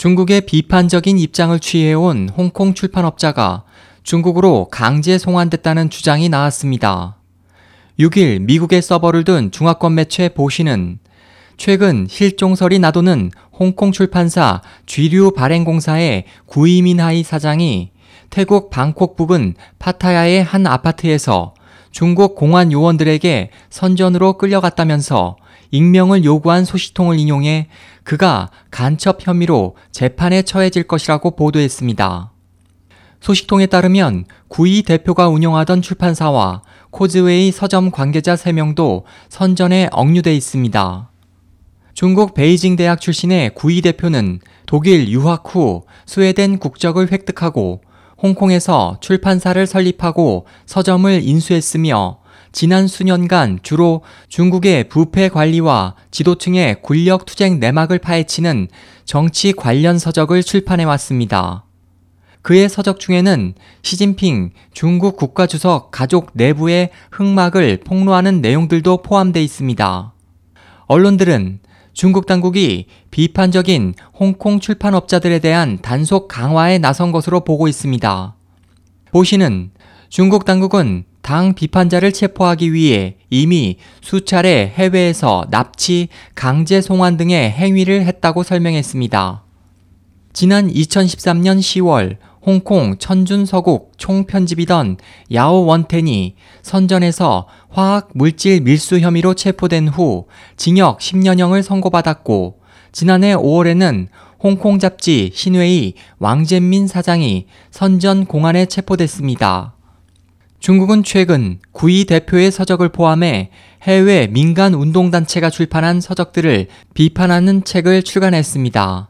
중국의 비판적인 입장을 취해온 홍콩 출판업자가 중국으로 강제 송환됐다는 주장이 나왔습니다. 6일 미국의 서버를 둔 중화권 매체 보시는 최근 실종설이 나도는 홍콩 출판사 쥐류 발행공사의 구이민하이 사장이 태국 방콕 부근 파타야의 한 아파트에서 중국 공안 요원들에게 선전으로 끌려갔다면서 익명을 요구한 소식통을 인용해 그가 간첩 혐의로 재판에 처해질 것이라고 보도했습니다. 소식통에 따르면 구이 대표가 운영하던 출판사와 코즈웨이 서점 관계자 3명도 선전에 억류돼 있습니다. 중국 베이징 대학 출신의 구이 대표는 독일 유학 후 스웨덴 국적을 획득하고 홍콩에서 출판사를 설립하고 서점을 인수했으며 지난 수년간 주로 중국의 부패 관리와 지도층의 권력 투쟁 내막을 파헤치는 정치 관련 서적을 출판해 왔습니다. 그의 서적 중에는 시진핑 중국 국가주석 가족 내부의 흑막을 폭로하는 내용들도 포함되어 있습니다. 언론들은 중국 당국이 비판적인 홍콩 출판업자들에 대한 단속 강화에 나선 것으로 보고 있습니다. 보시는 중국 당국은 당 비판자를 체포하기 위해 이미 수차례 해외에서 납치, 강제 송환 등의 행위를 했다고 설명했습니다. 지난 2013년 10월 홍콩 천준 서국 총편집이던 야오 원텐이 선전에서 화학 물질 밀수 혐의로 체포된 후 징역 10년형을 선고받았고 지난해 5월에는 홍콩 잡지 신웨이 왕젠민 사장이 선전 공안에 체포됐습니다. 중국은 최근 구이 대표의 서적을 포함해 해외 민간 운동단체가 출판한 서적들을 비판하는 책을 출간했습니다.